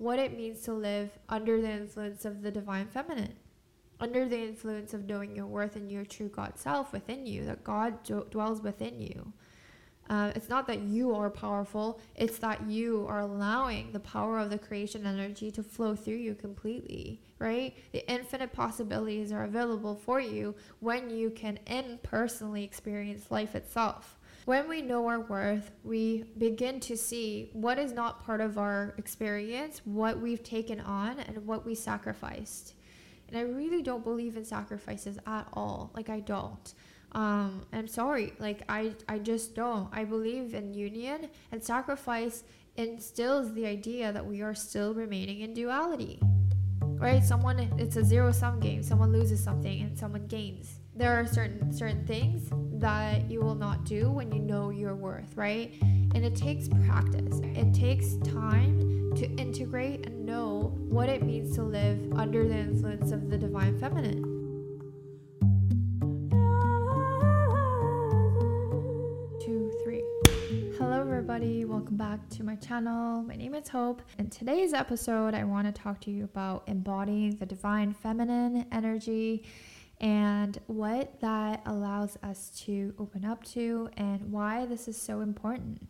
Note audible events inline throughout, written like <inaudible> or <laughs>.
what it means to live under the influence of the divine feminine, under the influence of knowing your worth and your true God self within you, that God d- dwells within you. Uh, it's not that you are powerful, it's that you are allowing the power of the creation energy to flow through you completely, right? The infinite possibilities are available for you when you can impersonally experience life itself. When we know our worth, we begin to see what is not part of our experience, what we've taken on, and what we sacrificed. And I really don't believe in sacrifices at all. Like, I don't. Um i'm sorry. Like i i just don't. I believe in union and sacrifice instills the idea that we are still remaining in duality. Right? Someone it's a zero sum game. Someone loses something and someone gains there are certain certain things that you will not do when you know your worth right? And it takes practice. It takes time to integrate and know what it means to live under the influence of the divine feminine. Hello everybody, welcome back to my channel. My name is Hope. In today's episode, I want to talk to you about embodying the divine feminine energy and what that allows us to open up to and why this is so important.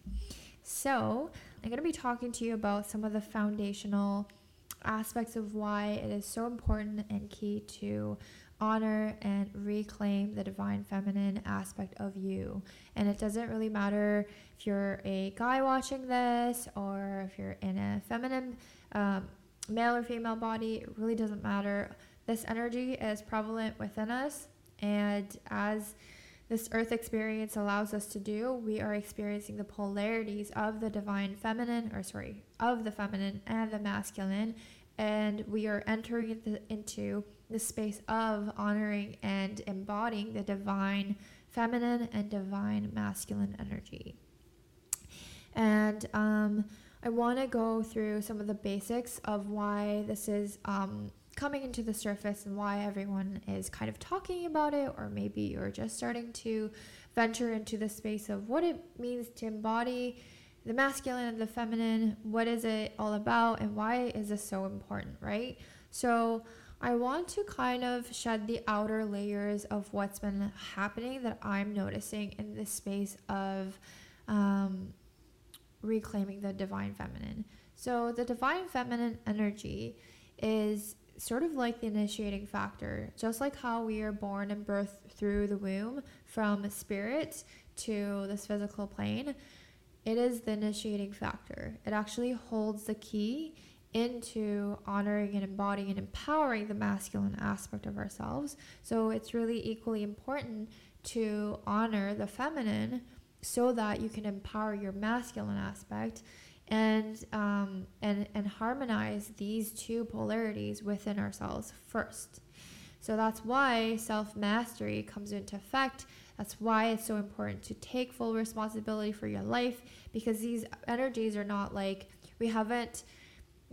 So, I'm going to be talking to you about some of the foundational aspects of why it is so important and key to honor and reclaim the divine feminine aspect of you. And it doesn't really matter if you're a guy watching this or if you're in a feminine um, male or female body, it really doesn't matter. This energy is prevalent within us, and as this earth experience allows us to do, we are experiencing the polarities of the divine feminine, or sorry, of the feminine and the masculine, and we are entering into, into the space of honoring and embodying the divine feminine and divine masculine energy. And um, I want to go through some of the basics of why this is um, coming into the surface and why everyone is kind of talking about it, or maybe you're just starting to venture into the space of what it means to embody the masculine and the feminine. What is it all about, and why is this so important, right? So, I want to kind of shed the outer layers of what's been happening that I'm noticing in this space of um, reclaiming the divine feminine. So, the divine feminine energy is sort of like the initiating factor, just like how we are born and birthed through the womb from spirit to this physical plane. It is the initiating factor. It actually holds the key into honoring and embodying and empowering the masculine aspect of ourselves. So it's really equally important to honor the feminine so that you can empower your masculine aspect and um, and and harmonize these two polarities within ourselves first. So that's why self mastery comes into effect. That's why it's so important to take full responsibility for your life because these energies are not like we haven't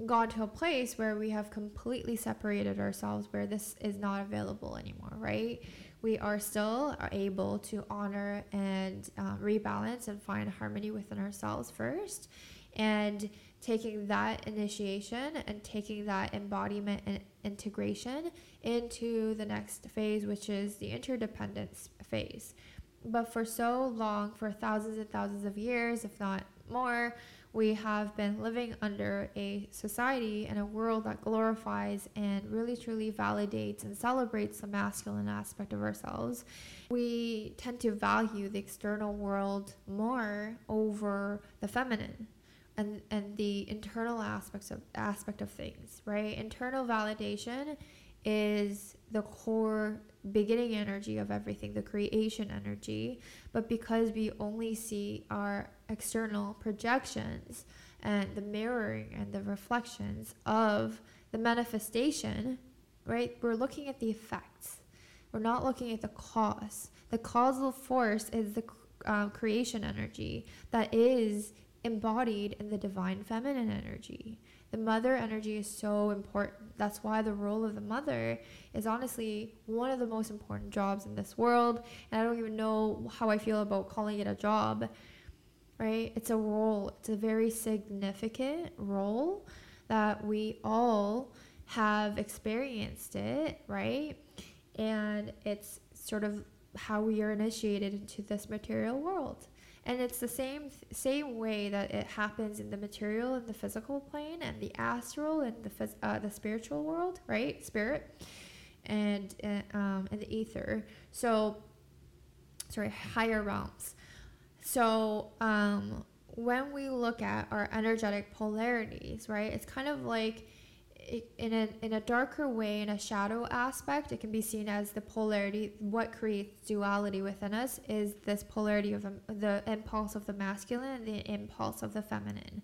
gone to a place where we have completely separated ourselves where this is not available anymore, right? We are still able to honor and uh, rebalance and find harmony within ourselves first. And taking that initiation and taking that embodiment and integration into the next phase, which is the interdependence phase. But for so long, for thousands and thousands of years, if not more, we have been living under a society and a world that glorifies and really truly validates and celebrates the masculine aspect of ourselves. We tend to value the external world more over the feminine and and the internal aspects of aspect of things, right? Internal validation is the core beginning energy of everything, the creation energy. But because we only see our external projections and the mirroring and the reflections of the manifestation, right, we're looking at the effects. We're not looking at the cause. The causal force is the uh, creation energy that is embodied in the divine feminine energy. The mother energy is so important. That's why the role of the mother is honestly one of the most important jobs in this world. And I don't even know how I feel about calling it a job, right? It's a role, it's a very significant role that we all have experienced it, right? And it's sort of how we are initiated into this material world. And it's the same same way that it happens in the material and the physical plane and the astral and the phys- uh, the spiritual world, right? Spirit and uh, um, and the ether. So sorry, higher realms. So um, when we look at our energetic polarities, right, it's kind of like in a, in a darker way, in a shadow aspect, it can be seen as the polarity. What creates duality within us is this polarity of the impulse of the masculine and the impulse of the feminine.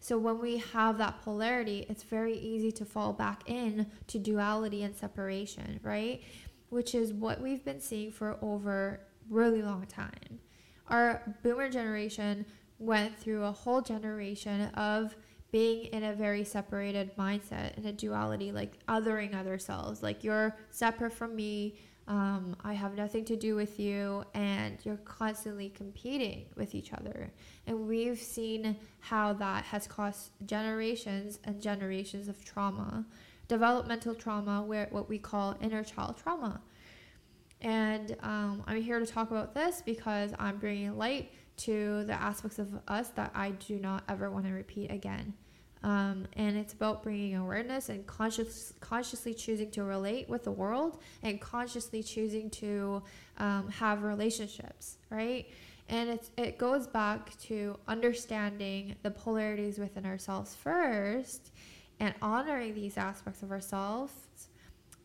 So when we have that polarity, it's very easy to fall back in to duality and separation, right? Which is what we've been seeing for over really long time. Our boomer generation went through a whole generation of being in a very separated mindset in a duality, like othering other selves, like you're separate from me. Um, I have nothing to do with you, and you're constantly competing with each other. And we've seen how that has caused generations and generations of trauma, developmental trauma, where what we call inner child trauma. And um, I'm here to talk about this because I'm bringing light to the aspects of us that I do not ever want to repeat again. Um, and it's about bringing awareness and conscious, consciously choosing to relate with the world and consciously choosing to um, have relationships, right? And it's, it goes back to understanding the polarities within ourselves first and honoring these aspects of ourselves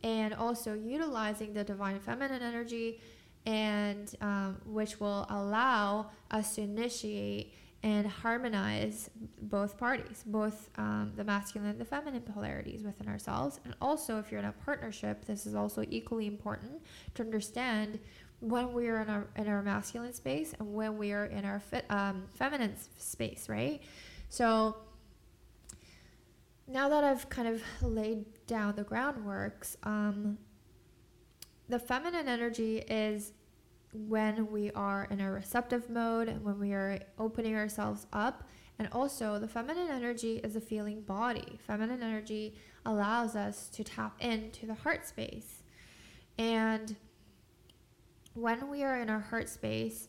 and also utilizing the divine feminine energy and um, which will allow us to initiate and harmonize both parties, both um, the masculine and the feminine polarities within ourselves. And also, if you're in a partnership, this is also equally important to understand when we are in our in our masculine space and when we are in our um, feminine space, right? So now that I've kind of laid down the groundworks, um, the feminine energy is when we are in a receptive mode and when we are opening ourselves up. And also, the feminine energy is a feeling body. Feminine energy allows us to tap into the heart space. And when we are in our heart space,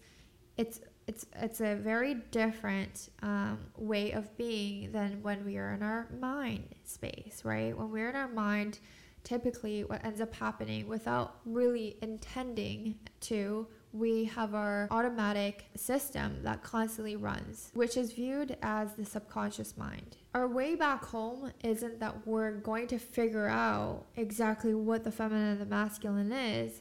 it's it's it's a very different um, way of being than when we are in our mind space, right? When we're in our mind, typically what ends up happening without really intending to we have our automatic system that constantly runs, which is viewed as the subconscious mind. Our way back home isn't that we're going to figure out exactly what the feminine and the masculine is,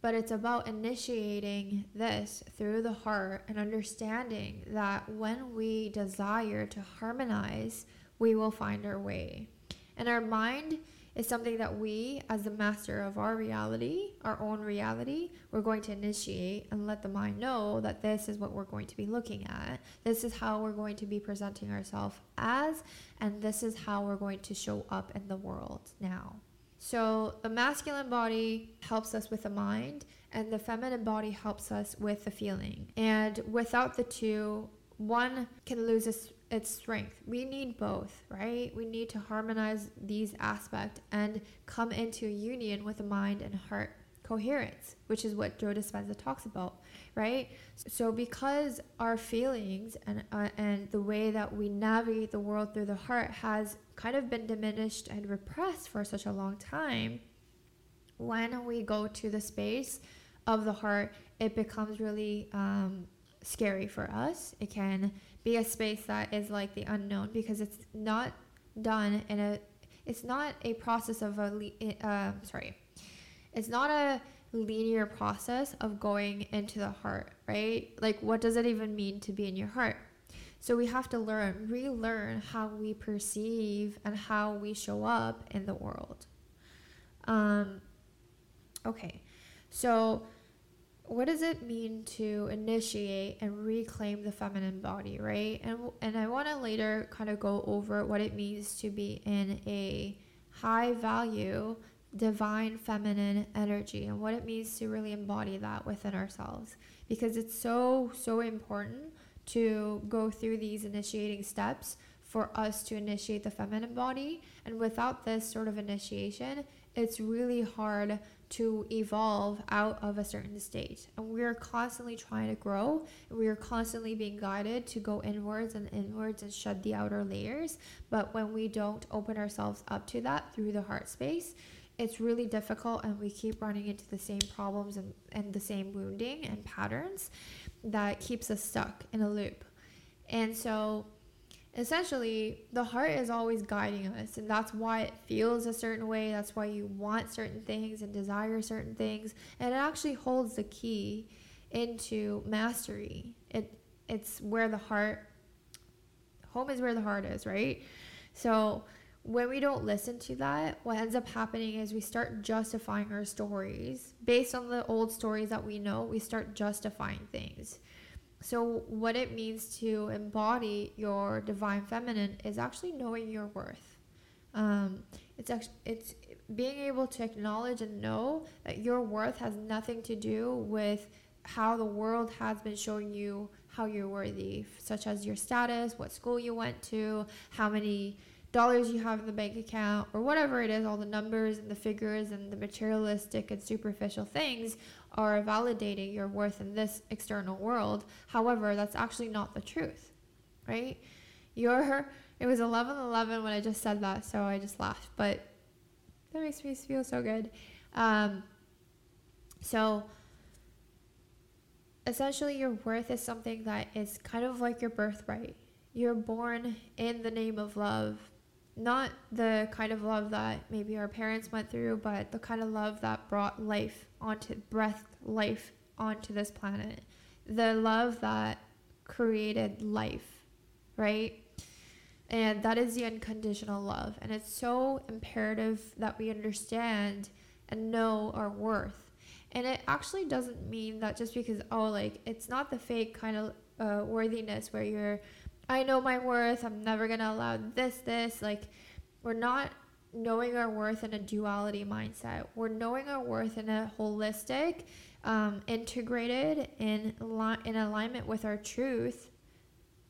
but it's about initiating this through the heart and understanding that when we desire to harmonize, we will find our way. And our mind is something that we, as the master of our reality, our own reality, we're going to initiate and let the mind know that this is what we're going to be looking at. This is how we're going to be presenting ourselves as, and this is how we're going to show up in the world now. So, the masculine body helps us with the mind, and the feminine body helps us with the feeling. And without the two, one can lose its its strength. We need both, right? We need to harmonize these aspects and come into union with the mind and heart coherence, which is what Joe Dispenza talks about, right? So because our feelings and uh, and the way that we navigate the world through the heart has kind of been diminished and repressed for such a long time, when we go to the space of the heart, it becomes really um, scary for us. It can be a space that is like the unknown because it's not done in a it's not a process of a uh, sorry it's not a linear process of going into the heart right? Like what does it even mean to be in your heart? So we have to learn relearn how we perceive and how we show up in the world. Um okay so what does it mean to initiate and reclaim the feminine body, right? And and I want to later kind of go over what it means to be in a high value divine feminine energy and what it means to really embody that within ourselves because it's so so important to go through these initiating steps for us to initiate the feminine body. And without this sort of initiation, it's really hard to evolve out of a certain state. And we're constantly trying to grow. We are constantly being guided to go inwards and inwards and shed the outer layers. But when we don't open ourselves up to that through the heart space, it's really difficult and we keep running into the same problems and, and the same wounding and patterns that keeps us stuck in a loop. And so essentially the heart is always guiding us and that's why it feels a certain way that's why you want certain things and desire certain things and it actually holds the key into mastery. It it's where the heart home is where the heart is right? So when we don't listen to that what ends up happening is we start justifying our stories. Based on the old stories that we know we start justifying things so, what it means to embody your divine feminine is actually knowing your worth. Um, it's actually it's being able to acknowledge and know that your worth has nothing to do with how the world has been showing you how you're worthy, such as your status, what school you went to, how many dollars you have in the bank account, or whatever it is, all the numbers and the figures and the materialistic and superficial things are validating your worth in this external world. However, that's actually not the truth, right? Your it was 11:11 when I just said that, so I just laughed, but that makes me feel so good. Um, so essentially, your worth is something that is kind of like your birthright. You're born in the name of love not the kind of love that maybe our parents went through, but the kind of love that brought life onto breath life onto this planet. The love that created life, right? And that is the unconditional love. And it's so imperative that we understand and know our worth. And it actually doesn't mean that just because, oh, like, it's not the fake kind of uh, worthiness where you're I know my worth. I'm never going to allow this, this. Like, we're not knowing our worth in a duality mindset. We're knowing our worth in a holistic, um, integrated, in, li- in alignment with our truth,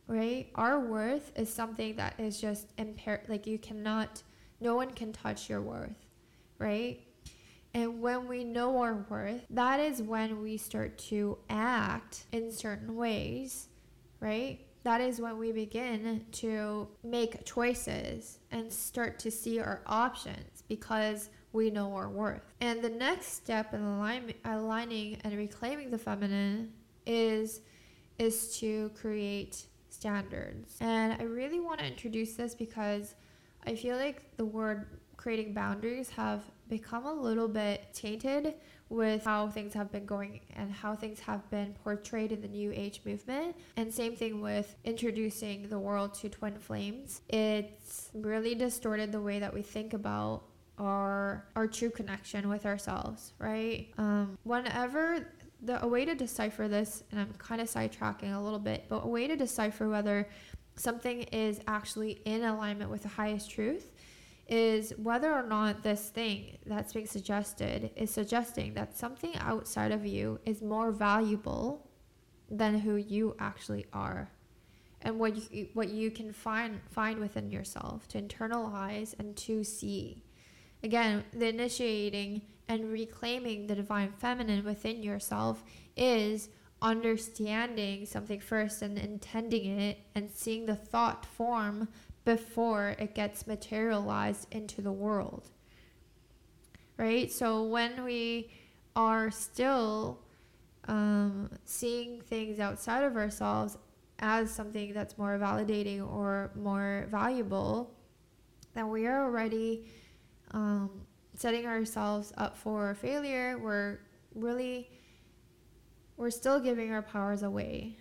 right? Our worth is something that is just impaired. Like, you cannot, no one can touch your worth, right? And when we know our worth, that is when we start to act in certain ways, right? That is when we begin to make choices and start to see our options because we know our worth. And the next step in align- aligning and reclaiming the feminine is is to create standards. And I really want to introduce this because I feel like the word creating boundaries have become a little bit tainted with how things have been going and how things have been portrayed in the new age movement. And same thing with introducing the world to twin flames. It's really distorted the way that we think about our our true connection with ourselves, right? Um, whenever the a way to decipher this, and I'm kind of sidetracking a little bit, but a way to decipher whether something is actually in alignment with the highest truth is whether or not this thing that's being suggested is suggesting that something outside of you is more valuable than who you actually are and what you what you can find find within yourself to internalize and to see. Again the initiating and reclaiming the divine feminine within yourself is understanding something first and intending it and seeing the thought form before it gets materialized into the world. Right? So when we are still um, seeing things outside of ourselves as something that's more validating or more valuable, then we are already um, setting ourselves up for failure. We're really, we're still giving our powers away.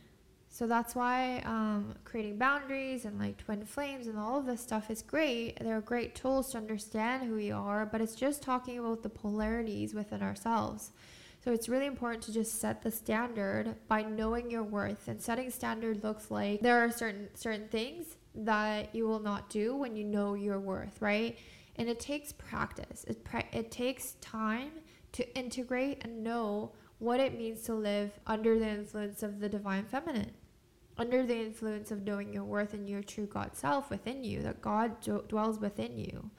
So that's why um, creating boundaries and like twin flames and all of this stuff is great. They're great tools to understand who we are, but it's just talking about the polarities within ourselves. So it's really important to just set the standard by knowing your worth. And setting standard looks like there are certain certain things that you will not do when you know your worth, right? And it takes practice. It it takes time to integrate and know what it means to live under the influence of the divine feminine under the influence of knowing your worth and your true God self within you, that God d- dwells within you.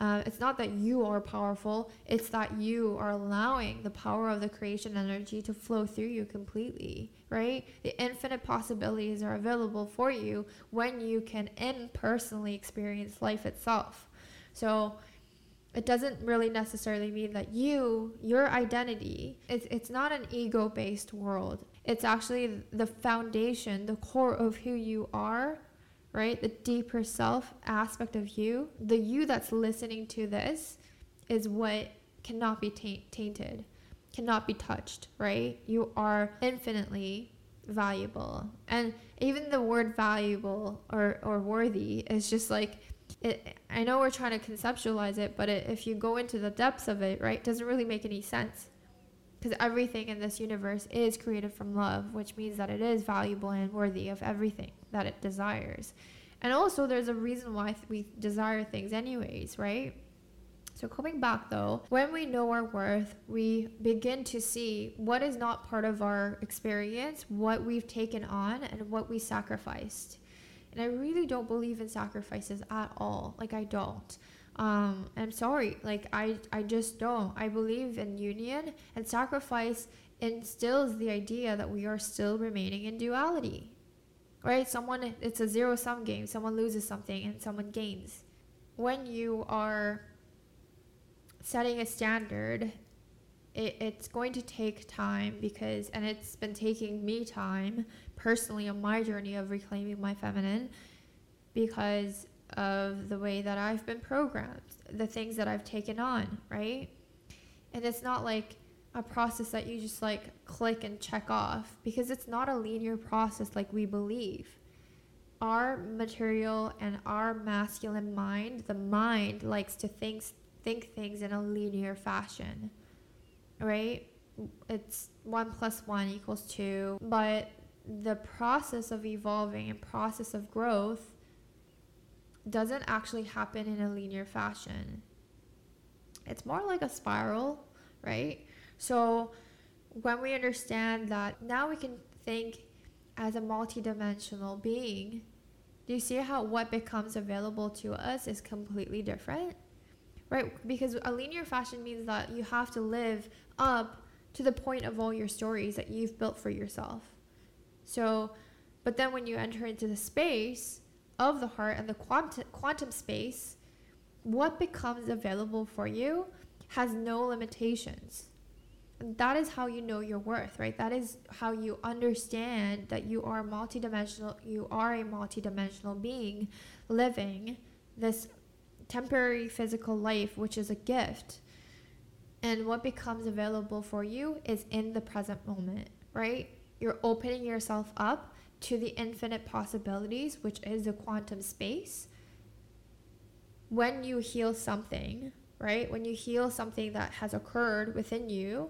Uh, it's not that you are powerful, it's that you are allowing the power of the creation energy to flow through you completely, right? The infinite possibilities are available for you when you can impersonally experience life itself. So, it doesn't really necessarily mean that you, your identity, it's, it's not an ego based world. It's actually the foundation, the core of who you are right? The deeper self aspect of you, the you that's listening to this is what cannot be tainted, cannot be touched, right? You are infinitely valuable. And even the word valuable or, or worthy is just like, it, I know we're trying to conceptualize it, but it, if you go into the depths of it, right, it doesn't really make any sense. Because everything in this universe is created from love, which means that it is valuable and worthy of everything that it desires. And also, there's a reason why we desire things, anyways, right? So, coming back though, when we know our worth, we begin to see what is not part of our experience, what we've taken on, and what we sacrificed. And I really don't believe in sacrifices at all. Like, I don't. Um, I'm sorry. Like, I, I just don't. I believe in union, and sacrifice instills the idea that we are still remaining in duality right? Someone, it's a zero sum game. Someone loses something and someone gains. When you are setting a standard, it, it's going to take time because, and it's been taking me time personally on my journey of reclaiming my feminine because of the way that I've been programmed, the things that I've taken on, right? And it's not like a process that you just like click and check off because it's not a linear process like we believe. Our material and our masculine mind, the mind likes to think think things in a linear fashion. Right? It's 1 plus 1 equals 2, but the process of evolving and process of growth doesn't actually happen in a linear fashion. It's more like a spiral, right? So when we understand that now we can think as a multidimensional being, do you see how what becomes available to us is completely different? Right? Because a linear fashion means that you have to live up to the point of all your stories that you've built for yourself. So, but then when you enter into the space of the heart and the quantum, quantum space, what becomes available for you has no limitations And that is how you know your worth, right? That is how you understand that you are multidimensional, you are a multidimensional being living this temporary physical life, which is a gift. And what becomes available for you is in the present moment, right? You're opening yourself up to the infinite possibilities, which is the quantum space. When you heal something, right? When you heal something that has occurred within you,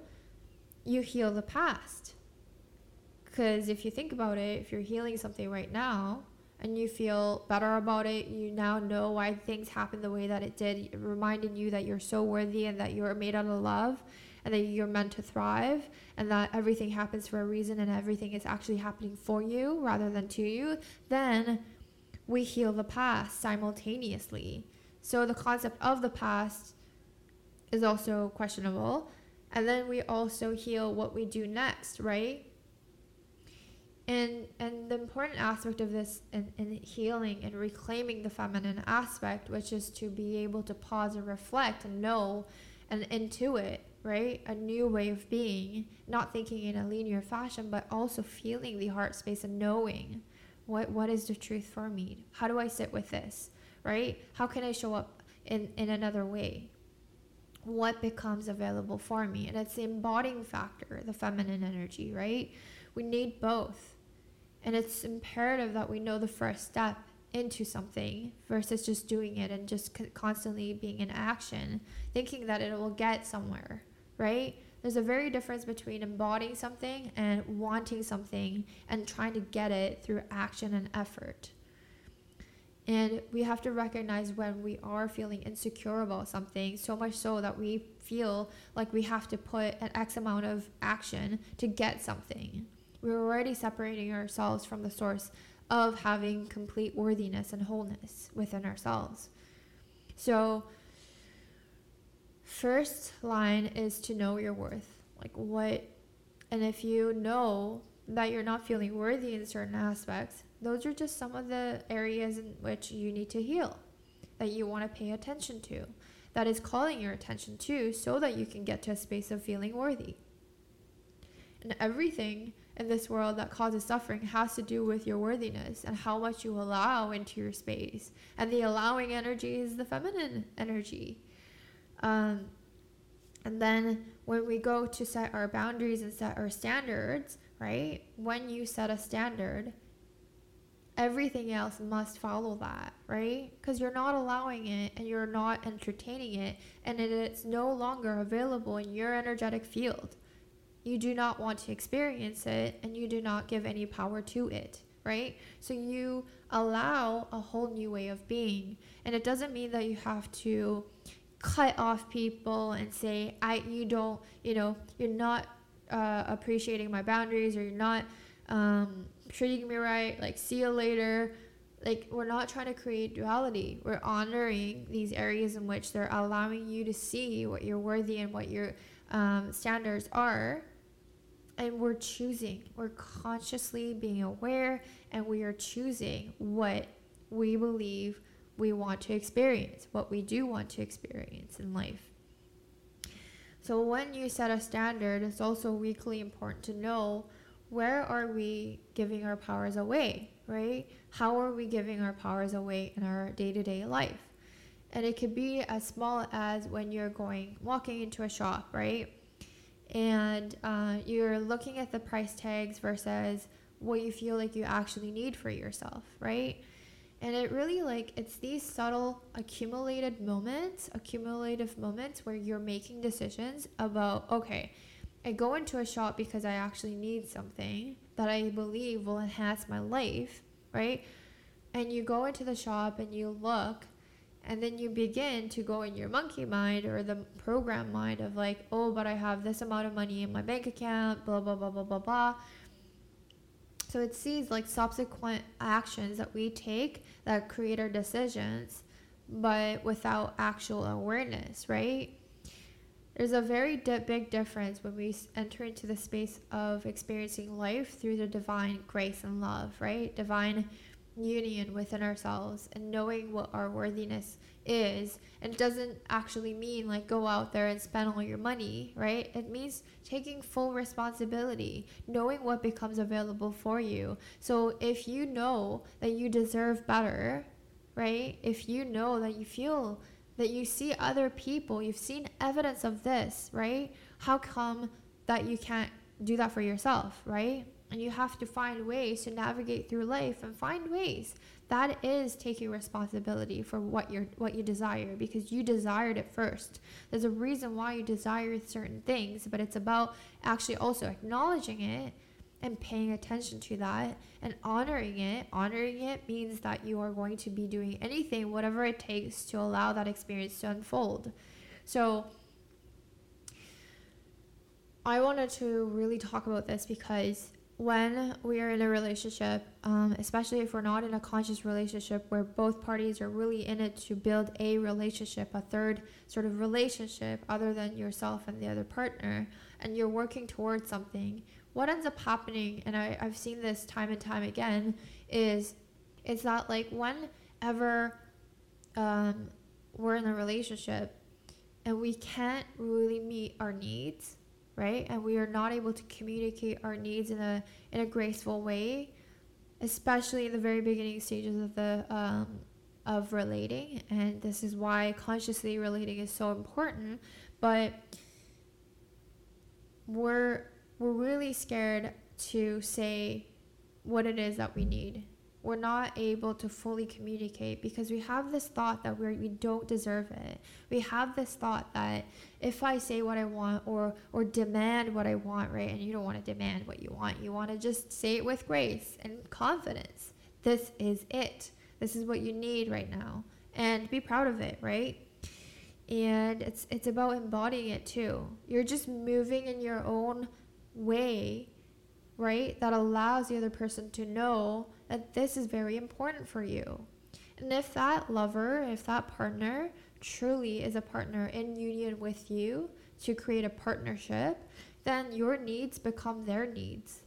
you heal the past. Because if you think about it, if you're healing something right now and you feel better about it, you now know why things happened the way that it did, reminding you that you're so worthy and that you're made out of love and that you're meant to thrive and that everything happens for a reason and everything is actually happening for you rather than to you, then we heal the past simultaneously. So the concept of the past is also questionable and then we also heal what we do next right and and the important aspect of this in, in healing and reclaiming the feminine aspect which is to be able to pause and reflect and know and intuit right a new way of being not thinking in a linear fashion but also feeling the heart space and knowing what what is the truth for me how do i sit with this right how can i show up in in another way what becomes available for me. And it's the embodying factor, the feminine energy, right? We need both. And it's imperative that we know the first step into something versus just doing it and just constantly being in action, thinking that it will get somewhere, right? There's a very difference between embodying something and wanting something and trying to get it through action and effort. And we have to recognize when we are feeling insecure about something, so much so that we feel like we have to put an X amount of action to get something. We're already separating ourselves from the source of having complete worthiness and wholeness within ourselves. So, first line is to know your worth. Like, what, and if you know that you're not feeling worthy in certain aspects, those are just some of the areas in which you need to heal, that you want to pay attention to, that is calling your attention to, so that you can get to a space of feeling worthy. And everything in this world that causes suffering has to do with your worthiness and how much you allow into your space. And the allowing energy is the feminine energy. Um, and then when we go to set our boundaries and set our standards, right? When you set a standard, everything else must follow that, right? Because you're not allowing it and you're not entertaining it, and it's no longer available in your energetic field you do not want to experience it and you do not give any power to it, right? So you allow a whole new way of being. And it doesn't mean that you have to cut off people and say, I, you don't, you know, you're not uh, appreciating my boundaries or you're not um, treating me right. Like, see you later. Like, we're not trying to create duality. We're honoring these areas in which they're allowing you to see what you're worthy and what your um, standards are and we're choosing we're consciously being aware and we are choosing what we believe we want to experience what we do want to experience in life. So when you set a standard it's also weekly important to know where are we giving our powers away right? How are we giving our powers away in our day-to-day life? And it could be as small as when you're going walking into a shop right? And uh, you're looking at the price tags versus what you feel like you actually need for yourself, right? And it really like it's these subtle accumulated moments, accumulative moments where you're making decisions about okay, I go into a shop because I actually need something that I believe will enhance my life, right? And you go into the shop and you look and then you begin to go in your monkey mind or the program mind of like oh but i have this amount of money in my bank account blah blah blah blah blah blah so it sees like subsequent actions that we take that create our decisions but without actual awareness right? There's a very di- big difference when we enter into the space of experiencing life through the divine grace and love right? Divine union within ourselves and knowing what our worthiness is and doesn't actually mean like go out there and spend all your money right? It means taking full responsibility knowing what becomes available for you. So if you know that you deserve better right? If you know that you feel that you see other people you've seen evidence of this right? How come that you can't do that for yourself right and you have to find ways to navigate through life and find ways. That is taking responsibility for what you what you desire because you desired it first. There's a reason why you desire certain things but it's about actually also acknowledging it and paying attention to that and honoring it. Honoring it means that you are going to be doing anything whatever it takes to allow that experience to unfold. So I wanted to really talk about this because when we are in a relationship, um, especially if we're not in a conscious relationship where both parties are really in it to build a relationship, a third sort of relationship other than yourself and the other partner, and you're working towards something, what ends up happening, and I, I've seen this time and time again, is it's that like whenever um, we're in a relationship and we can't really meet our needs right? And we are not able to communicate our needs in a in a graceful way, especially in the very beginning stages of the um, of relating. And this is why consciously relating is so important. But we're we're really scared to say what it is that we need we're not able to fully communicate because we have this thought that we're, we don't deserve it. We have this thought that if I say what I want or or demand what I want, right? And you don't want to demand what you want. You want to just say it with grace and confidence. This is it. This is what you need right now. And be proud of it, right? And it's it's about embodying it too. You're just moving in your own way right? That allows the other person to know that this is very important for you. And if that lover, if that partner truly is a partner in union with you to create a partnership, then your needs become their needs.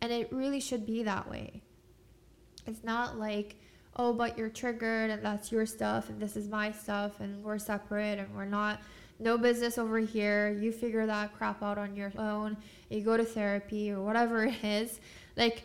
And it really should be that way. It's not like, oh, but you're triggered and that's your stuff and this is my stuff and we're separate and we're not, no business over here. You figure that crap out on your own. You go to therapy or whatever <laughs> it is. Like,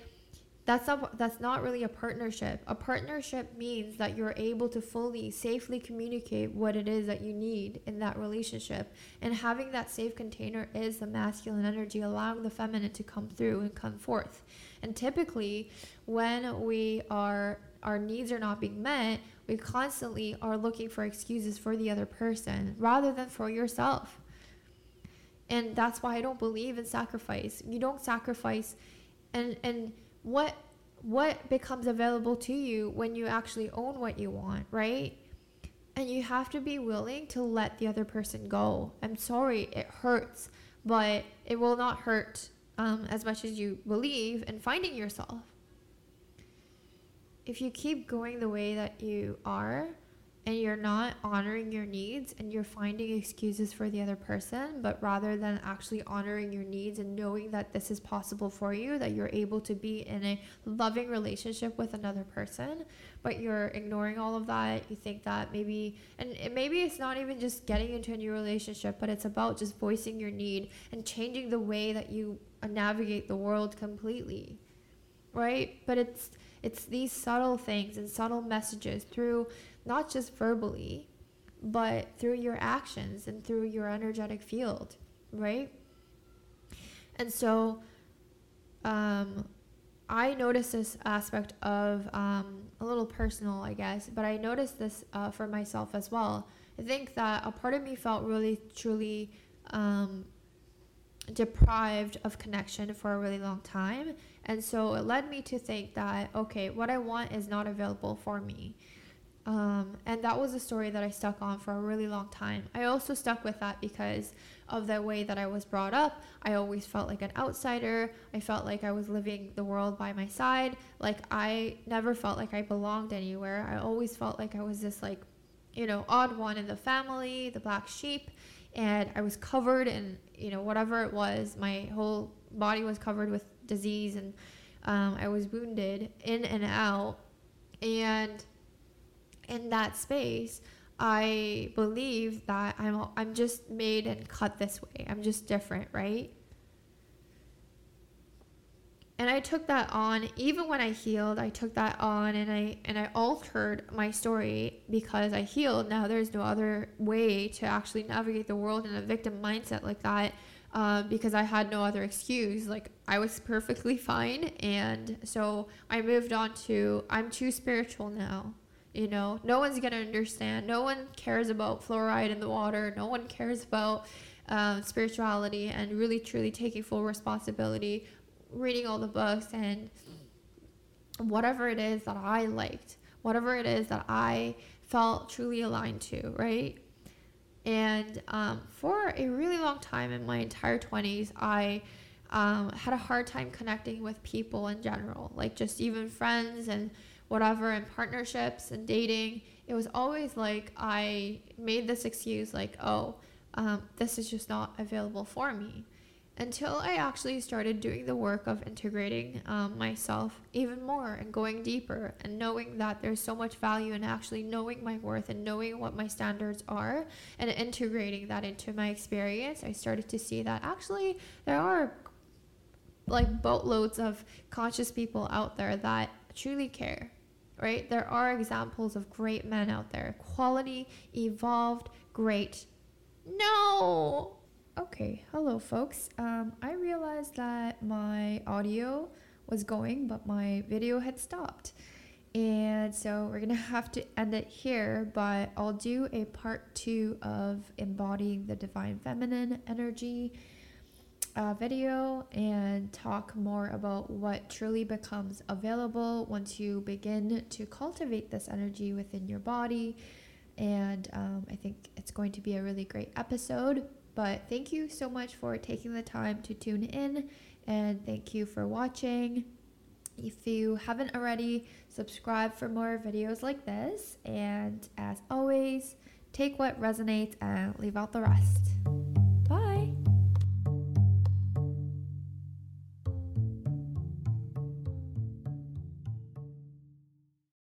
that's not that's not really a partnership. A partnership means that you're able to fully safely communicate what it is that you need in that relationship. And having that safe container is the masculine energy allowing the feminine to come through and come forth. And typically when we are our needs are not being met, we constantly are looking for excuses for the other person rather than for yourself. And that's why I don't believe in sacrifice. You don't sacrifice and and what what becomes available to you when you actually own what you want, right? And you have to be willing to let the other person go. I'm sorry, it hurts, but it will not hurt um, as much as you believe in finding yourself. If you keep going the way that you are, and you're not honoring your needs and you're finding excuses for the other person, but rather than actually honoring your needs and knowing that this is possible for you, that you're able to be in a loving relationship with another person, but you're ignoring all of that. You think that maybe, and it, maybe it's not even just getting into a new relationship, but it's about just voicing your need and changing the way that you navigate the world completely, right? But it's, it's these subtle things and subtle messages through not just verbally, but through your actions and through your energetic field, right? And so um, I noticed this aspect of um, a little personal, I guess, but I noticed this uh, for myself as well. I think that a part of me felt really, truly um, deprived of connection for a really long time. And so it led me to think that, okay, what I want is not available for me. Um, and that was a story that I stuck on for a really long time. I also stuck with that because of the way that I was brought up. I always felt like an outsider. I felt like I was living the world by my side. Like I never felt like I belonged anywhere. I always felt like I was this like, you know, odd one in the family, the black sheep. And I was covered in, you know, whatever it was. My whole body was covered with disease and um, I was wounded in and out. And in that space, I believe that I'm I'm just made and cut this way. I'm just different, right? And I took that on even when I healed. I took that on and I and I altered my story because I healed. Now there's no other way to actually navigate the world in a victim mindset like that. Uh, because I had no other excuse. Like I was perfectly fine, and so I moved on to I'm too spiritual now. You know, no one's gonna understand. No one cares about fluoride in the water. No one cares about um, spirituality and really truly taking full responsibility, reading all the books and whatever it is that I liked, whatever it is that I felt truly aligned to, right? And um, for a really long time in my entire 20s, I um, had a hard time connecting with people in general, like just even friends and whatever in partnerships and dating, it was always like I made this excuse like, oh, um, this is just not available for me. Until I actually started doing the work of integrating um, myself even more and going deeper and knowing that there's so much value in actually knowing my worth and knowing what my standards are and integrating that into my experience, I started to see that actually there are like boatloads of conscious people out there that truly care right? There are examples of great men out there. Quality, evolved, great. No! Okay, hello, folks. Um, I realized that my audio was going, but my video had stopped. And so we're gonna <laughs> have to end it here, but I'll do a part two of embodying the divine feminine energy uh, video and talk more about what truly becomes available once you begin to cultivate this energy within your body. And um, I think it's going to be a really great episode. But thank you so much for taking the time to tune in. And thank you for watching. If you haven't already, subscribe for more videos like this. And as always, take what resonates and leave out the rest.